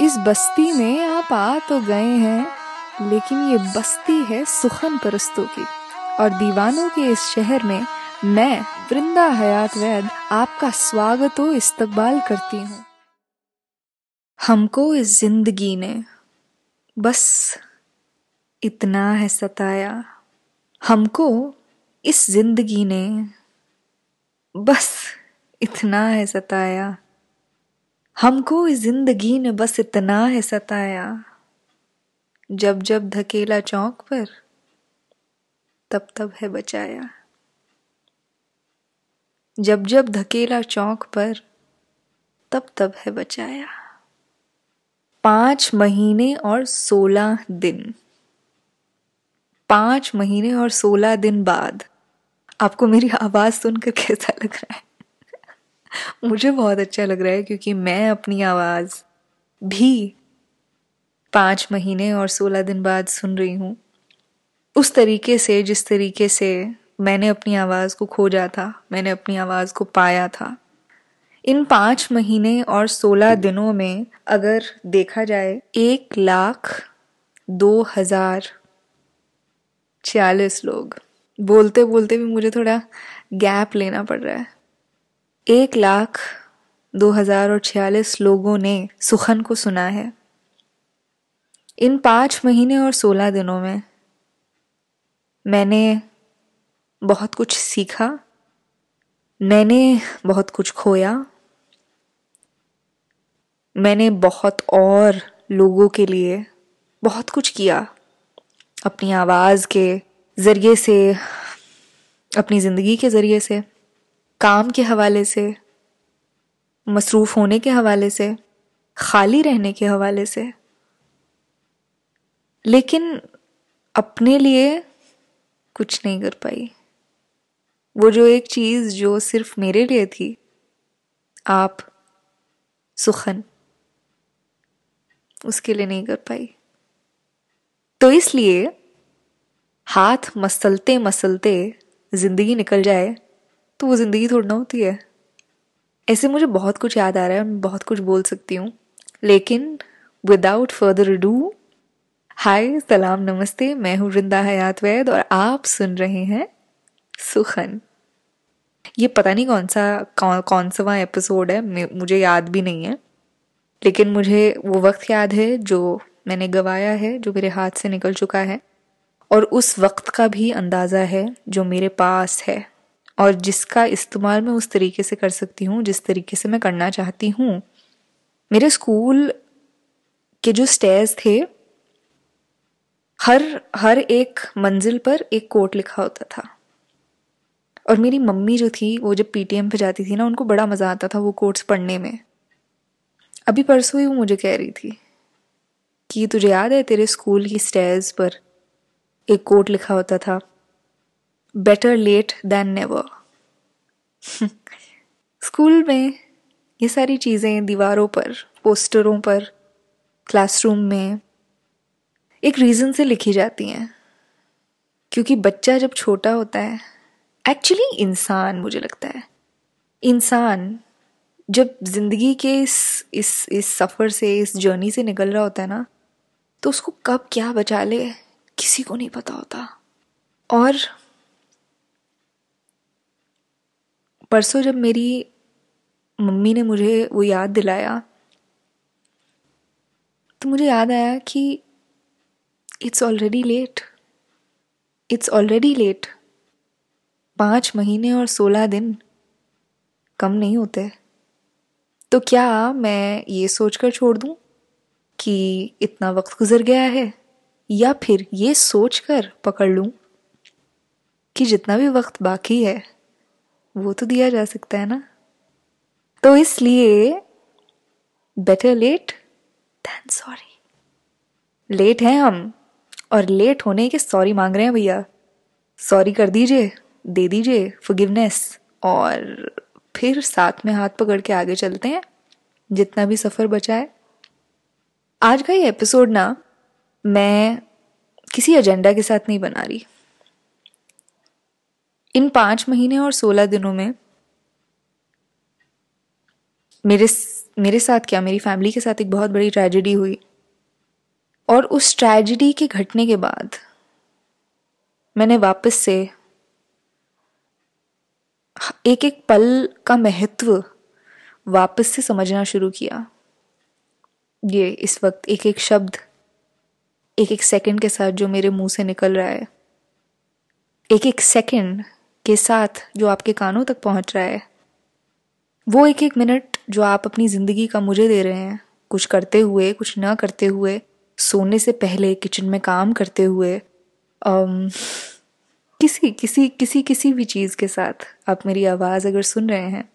इस बस्ती में आप आ तो गए हैं, लेकिन ये बस्ती है सुखन परस्तों की। और दीवानों के इस शहर में मैं, वृंदा हयात वैद, आपका स्वागत हो इस्तकबाल करती हूँ। हमको इस ज़िंदगी ने बस इतना है सताया। हमको इस ज़िंदगी ने बस इतना है सताया। हमको इस ज़िंदगी ने बस इतना है सताया। जब जब धकेला चौक पर, तब तब है बचाया। जब जब धकेला चौक पर, तब तब है बचाया। पाँच महीने और सोलह दिन। पाँच महीने और सोलह दिन बाद। आपको मेरी आवाज़ सुनकर कैसा लग रहा है? मुझे बहुत अच्छा लग रहा है क्योंकि मैं अपनी आवाज़ भी पाँच महीने और सोलह दिन बाद सुन रही हूँ। उस तरीके से, जिस तरीके से मैंने अपनी आवाज़ को खोजा था, मैंने अपनी आवाज़ को पाया था। इन पाँच महीने और सोलह दिनों में अगर देखा जाए, एक लाख दो हज़ार छियालीस लोग। बोलते बोलते भी मुझे थोड़ा गैप लेना पड़ रहा है। एक लाख दो हज़ार और छियालीस लोगों ने सुखन को सुना है। इन पाँच महीने और सोलह दिनों में मैंने बहुत कुछ सीखा, मैंने बहुत कुछ खोया, मैंने बहुत और लोगों के लिए बहुत कुछ किया। अपनी आवाज़ के ज़रिए से, अपनी ज़िंदगी के ज़रिए से। काम के हवाले से, मसरूफ़ होने के हवाले से, खाली रहने के हवाले से। लेकिन अपने लिए कुछ नहीं कर पाई। वो जो एक चीज़ जो सिर्फ़ मेरे लिए थी, आप सुखन, उसके लिए नहीं कर पाई। तो इसलिए हाथ मसलते मसलते ज़िंदगी निकल जाए तो वो ज़िंदगी थोड़ी ना होती है। ऐसे मुझे बहुत कुछ याद आ रहा है, मैं बहुत कुछ बोल सकती हूँ। लेकिन विदाउट फर्दर डू हाय सलाम, नमस्ते, मैं हूँ वृंदा हयात वैद और आप सुन रहे हैं सुखन। ये पता नहीं कौन सा, कौन कौन सा वहाँ एपिसोड है मुझे याद भी नहीं है। लेकिन मुझे वो वक्त याद है जो मैंने गवाया है, जो मेरे हाथ से निकल चुका है। और उस वक्त का भी अंदाज़ा है जो मेरे पास है। और जिसका इस्तेमाल मैं उस तरीके से कर सकती हूँ, जिस तरीके से मैं करना चाहती हूँ। मेरे स्कूल के जो स्टेज थे, हर हर एक मंजिल पर एक कोट लिखा होता था। और मेरी मम्मी जो थी, वो जब पीटीएम पे जाती थी ना, उनको बड़ा मज़ा आता था वो कोट्स पढ़ने में। अभी परसों ही वो मुझे कह रही थी कि तुझे याद है तेरे स्कूल की स्टेज पर एक कोट लिखा होता था? Better late than never school में ये सारी चीज़ें दीवारों पर पोस्टरों पर क्लासरूम में एक रीज़न से लिखी जाती हैं। क्योंकि बच्चा जब छोटा होता है एक्चुअली इंसान मुझे लगता है। इंसान जब ज़िंदगी के इस इस इस सफ़र से, इस जर्नी से निकल रहा होता है ना तो उसको कब क्या बचा ले, किसी को नहीं पता होता। और परसों जब मेरी मम्मी ने मुझे वो याद दिलाया तो मुझे याद आया कि it's already late it's already late पाँच महीने और सोलह दिन कम नहीं होते। तो क्या मैं ये सोचकर छोड़ दूँ कि इतना वक्त गुजर गया है? या फिर ये सोचकर पकड़ लूँ कि जितना भी वक्त बाकी है वो तो दिया जा सकता है ना? तो इसलिए better late than sorry late हैं हम, और लेट होने के सॉरी मांग रहे हैं भैया। सॉरी कर दीजिए, दे दीजिए फॉरगिवनेस और फिर साथ में हाथ पकड़ के आगे चलते हैं, जितना भी सफ़र बचा है। आज का ये एपिसोड ना, मैं किसी एजेंडा के साथ नहीं बना रही। इन पाँच महीने और सोलह दिनों में मेरे मेरे साथ क्या, मेरी फैमिली के साथ एक बहुत बड़ी ट्रेजिडी हुई। और उस ट्रेजिडी के घटने के बाद मैंने वापस से एक एक पल का महत्व वापस से समझना शुरू किया। ये इस वक्त एक एक शब्द एक एक सेकंड के साथ जो मेरे मुँह से निकल रहा है। एक एक सेकंड के साथ जो आपके कानों तक पहुँच रहा है। वो एक एक मिनट जो आप अपनी ज़िंदगी का मुझे दे रहे हैं कुछ करते हुए कुछ ना करते हुए सोने से पहले किचन में काम करते हुए um, किसी किसी किसी किसी भी चीज़ के साथ आप मेरी आवाज़ अगर सुन रहे हैं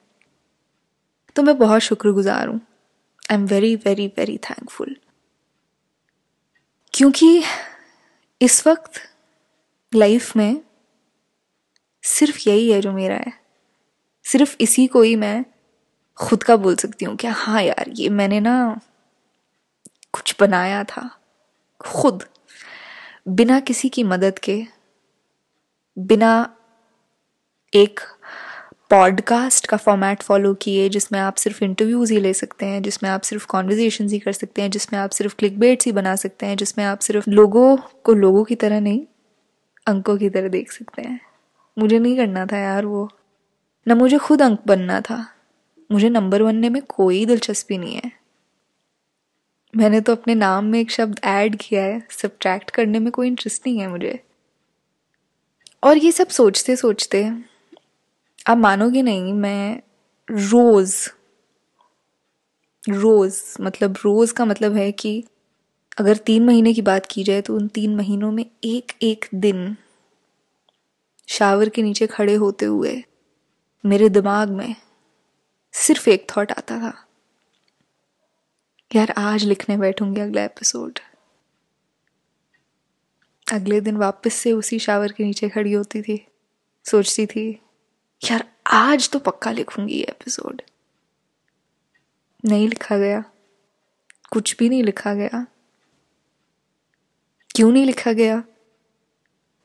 तो मैं बहुत शुक्रगुजार हूँ। I am very very very thankful क्योंकि इस वक्त लाइफ में सिर्फ़ यही है जो मेरा है। सिर्फ़ इसी को ही मैं खुद का बोल सकती हूँ कि हाँ यार, ये मैंने ना कुछ बनाया था, खुद। बिना किसी की मदद के, बिना एक पॉडकास्ट का फॉर्मेट फॉलो किए, जिसमें आप सिर्फ़ इंटरव्यूज़ ही ले सकते हैं, जिसमें आप सिर्फ़ कॉन्वर्जेशन ही कर सकते हैं, जिसमें आप सिर्फ़ क्लिक बेट्स ही बना सकते हैं, जिसमें आप सिर्फ़ लोगों को लोगों की तरह नहीं, अंकों की तरह देख सकते हैं। मुझे नहीं करना था यार वो। न मुझे खुद अंक बनना था। मुझे नंबर बनने में कोई दिलचस्पी नहीं है। मैंने तो अपने नाम में एक शब्द ऐड किया है सब्ट्रैक्ट करने में कोई इंटरेस्ट नहीं है मुझे। और ये सब सोचते सोचते आप मानोगे नहीं, मैं रोज़ रोज़ मतलब रोज़ का मतलब है कि अगर तीन महीने की बात की जाए तो उन तीन महीनों में एक एक दिन शावर के नीचे खड़े होते हुए मेरे दिमाग में सिर्फ़ एक थॉट आता था। यार, आज लिखने बैठूँगी अगला एपिसोड अगले दिन वापस से उसी शावर के नीचे खड़ी होती थी। सोचती थी, यार, आज तो पक्का लिखूँगी ये एपिसोड नहीं लिखा गया। कुछ भी नहीं लिखा गया। क्यों नहीं लिखा गया?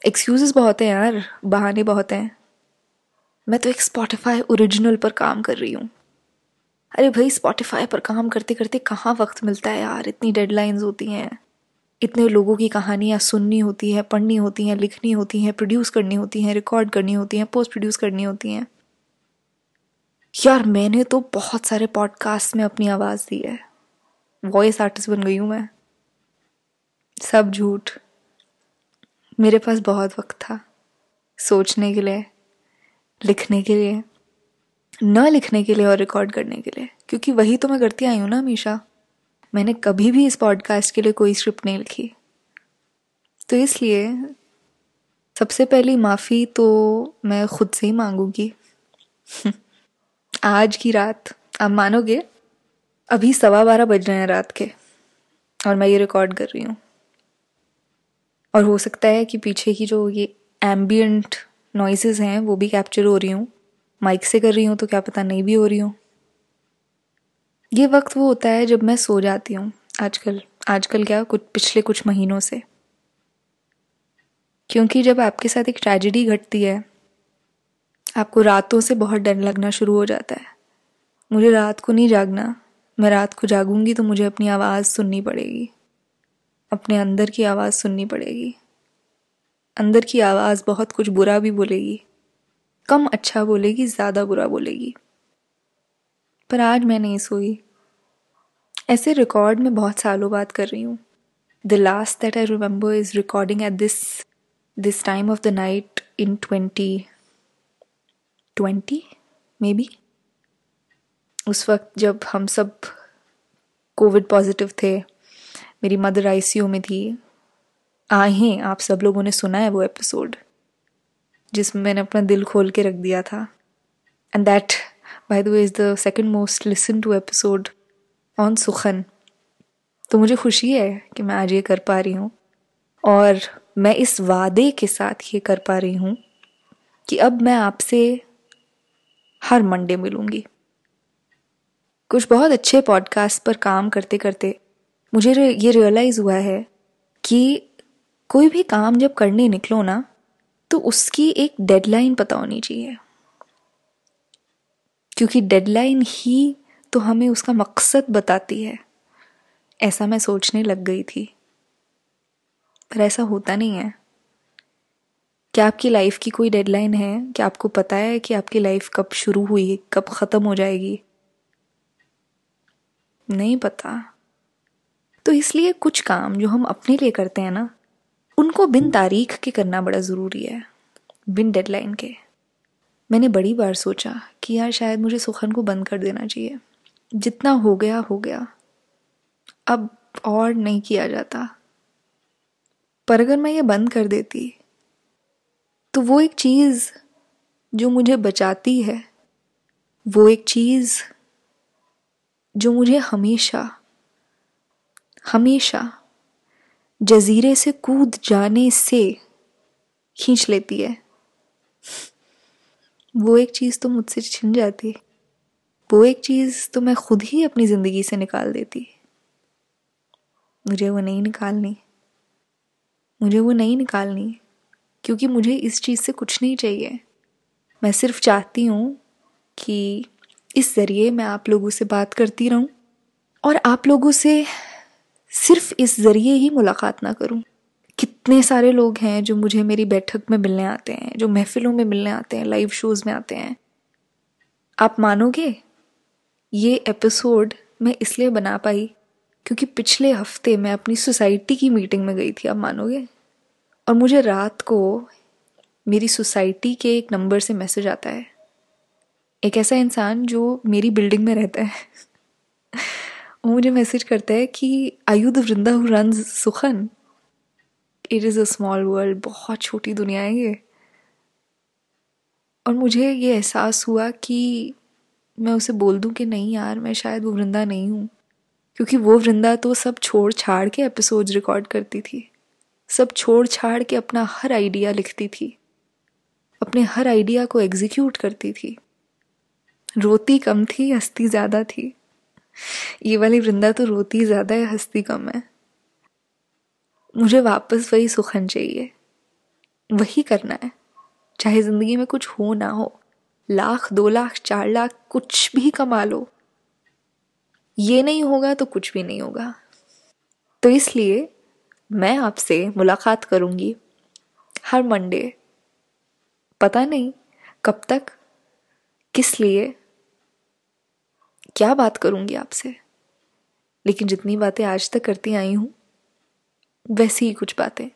एक्सक्यूजेस बहुत हैं यार, बहाने बहुत हैं। मैं तो एक स्पॉटिफाई ओरिजिनल पर काम कर रही हूँ। अरे भाई स्पॉटिफाई पर काम करते करते कहाँ वक्त मिलता है यार? इतनी डेडलाइंस होती हैं। इतने लोगों की कहानियाँ सुननी होती हैं, पढ़नी होती हैं, लिखनी होती हैं प्रोड्यूस करनी होती हैं रिकॉर्ड करनी होती हैं पोस्ट प्रोड्यूस करनी होती हैं। यार, मैंने तो बहुत सारे पॉडकास्ट में अपनी आवाज़ दी है। वॉइस आर्टिस्ट बन गई हूँ मैं। सब झूठ। मेरे पास बहुत वक्त था, सोचने के लिए, लिखने के लिए, न लिखने के लिए और रिकॉर्ड करने के लिए, क्योंकि वही तो मैं करती आई हूँ ना हमेशा मैंने कभी भी इस पॉडकास्ट के लिए कोई स्क्रिप्ट नहीं लिखी। तो इसलिए सबसे पहली माफ़ी तो मैं खुद से ही मांगूँगी। आज की रात, आप मानोगे? अभी सवा बारह बज रहे हैं रात के, और मैं ये रिकॉर्ड कर रही हूँ। और हो सकता है कि पीछे की जो ये एम्बियंट नॉइसेस हैं, वो भी कैप्चर हो रही हूँ। माइक से कर रही हूँ तो क्या पता नहीं भी हो रही हूँ। ये वक्त वो होता है जब मैं सो जाती हूँ, आजकल आजकल क्या, कुछ, पिछले कुछ महीनों से। क्योंकि जब आपके साथ एक ट्रेजिडी घटती है, आपको रातों से बहुत डर लगना शुरू हो जाता है। मुझे रात को नहीं जागना, मैं रात को जागूँगी तो मुझे अपनी आवाज़ सुननी पड़ेगी। अपने अंदर की आवाज़ सुननी पड़ेगी। अंदर की आवाज़ बहुत कुछ बुरा भी बोलेगी। कम अच्छा बोलेगी, ज़्यादा बुरा बोलेगी। पर आज मैं नहीं सोई। ऐसे रिकॉर्ड में बहुत सालों बात कर रही हूँ। The last that I remember is recording at this this time of the night in twenty twenty maybe उस वक्त जब हम सब कोविड पॉजिटिव थे। मेरी मदर आईसीयू में थी। आहें आप सब लोगों ने सुना है वो एपिसोड, जिसमें मैंने अपना दिल खोल के रख दिया था। And that by the way is the second most listen to episode on Sukhan तो मुझे खुशी है कि मैं आज ये कर पा रही हूँ। और मैं इस वादे के साथ ये कर पा रही हूँ कि अब मैं आपसे हर मंडे मिलूँगी। कुछ बहुत अच्छे पॉडकास्ट पर काम करते करते मुझे ये रियलाइज़ हुआ है कि कोई भी काम जब करने निकलो ना तो उसकी एक डेडलाइन पता होनी चाहिए। क्योंकि डेडलाइन ही तो हमें उसका मकसद बताती है। ऐसा मैं सोचने लग गई थी। पर ऐसा होता नहीं है। क्या आपकी लाइफ की कोई डेडलाइन है? क्या आपको पता है कि आपकी लाइफ कब शुरू हुई, कब ख़त्म हो जाएगी? नहीं पता। तो इसलिए कुछ काम जो हम अपने लिए करते हैं ना, उनको बिन तारीख के करना बड़ा ज़रूरी है, बिन डेडलाइन के। मैंने बड़ी बार सोचा कि यार शायद मुझे सुखन को बंद कर देना चाहिए। जितना हो गया हो गया। अब और नहीं किया जाता। पर अगर मैं ये बंद कर देती तो वो एक चीज़ जो मुझे बचाती है, वो एक चीज़ जो मुझे हमेशा हमेशा जजीरे से कूद जाने से खींच लेती है। वो एक चीज़ तो मुझसे छिन जाती वो एक चीज़ तो मैं खुद ही अपनी ज़िंदगी से निकाल देती मुझे वो नहीं निकालनी। मुझे वो नहीं निकालनी, क्योंकि मुझे इस चीज़ से कुछ नहीं चाहिए। मैं सिर्फ़ चाहती हूँ कि इस ज़रिए मैं आप लोगों से बात करती रहूँ और आप लोगों से सिर्फ़ इस ज़रिए ही मुलाकात ना करूँ। कितने सारे लोग हैं जो मुझे मेरी बैठक में मिलने आते हैं, जो महफिलों में मिलने आते हैं लाइव शोज़ में आते हैं। आप मानोगे? ये एपिसोड मैं इसलिए बना पाई क्योंकि पिछले हफ़्ते मैं अपनी सोसाइटी की मीटिंग में गई थी, आप मानोगे? और मुझे रात को मेरी सोसाइटी के एक नंबर से मैसेज आता है। एक ऐसा इंसान जो मेरी बिल्डिंग में रहता है। वो मुझे मैसेज करता है कि आयु the Vrinda who run Sukhan it is a small world बहुत छोटी दुनिया है ये। और मुझे ये एहसास हुआ कि मैं उसे बोल दूँ कि नहीं यार, मैं शायद वो वृंदा नहीं हूँ। क्योंकि वो वृंदा तो सब छोड़ छाड़ के एपिसोड रिकॉर्ड करती थी। सब छोड़ छाड़ के अपना हर आइडिया लिखती थी। अपने हर आइडिया को एग्जीक्यूट करती थी। रोती कम थी, हस्ती ज़्यादा थी। ये वाली वृंदा तो रोती ज़्यादा है, हंसती कम है। मुझे वापस वही सुखन चाहिए। वही करना है। चाहे ज़िंदगी में कुछ हो ना हो, लाख, दो लाख, चार लाख, कुछ भी कमा लो। ये नहीं होगा तो कुछ भी नहीं होगा। तो इसलिए मैं आपसे मुलाकात करूँगी हर मंडे। पता नहीं कब तक, किस लिए क्या बात करूँगी आपसे? लेकिन जितनी बातें आज तक करती आई हूँ, वैसी ही कुछ बातें।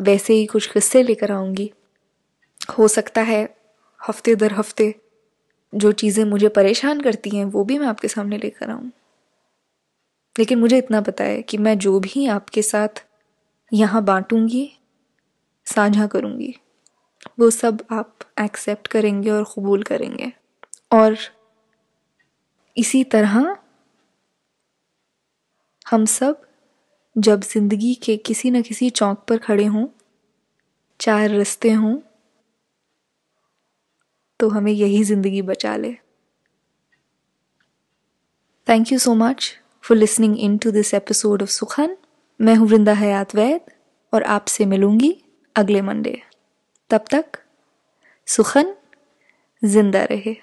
वैसे ही कुछ किस्से लेकर आऊँगी। हो सकता है हफ़्ते दर हफ़्ते जो चीज़ें मुझे परेशान करती हैं, वो भी मैं आपके सामने लेकर आऊँ। लेकिन मुझे इतना पता है कि मैं जो भी आपके साथ यहाँ बांटूँगी, साझा करूँगी, वो सब आप एक्सेप्ट करेंगे और कबूल करेंगे। और इसी तरह हम सब जब ज़िंदगी के किसी न किसी चौक पर खड़े हों, चार रस्ते हों तो हमें यही ज़िंदगी बचा ले। Thank you so much for listening in to this episode of Sukhan मैं हूँ वृंदा हयात वैद और आपसे मिलूँगी अगले मंडे। तब तक सुखन, ज़िंदा रहे।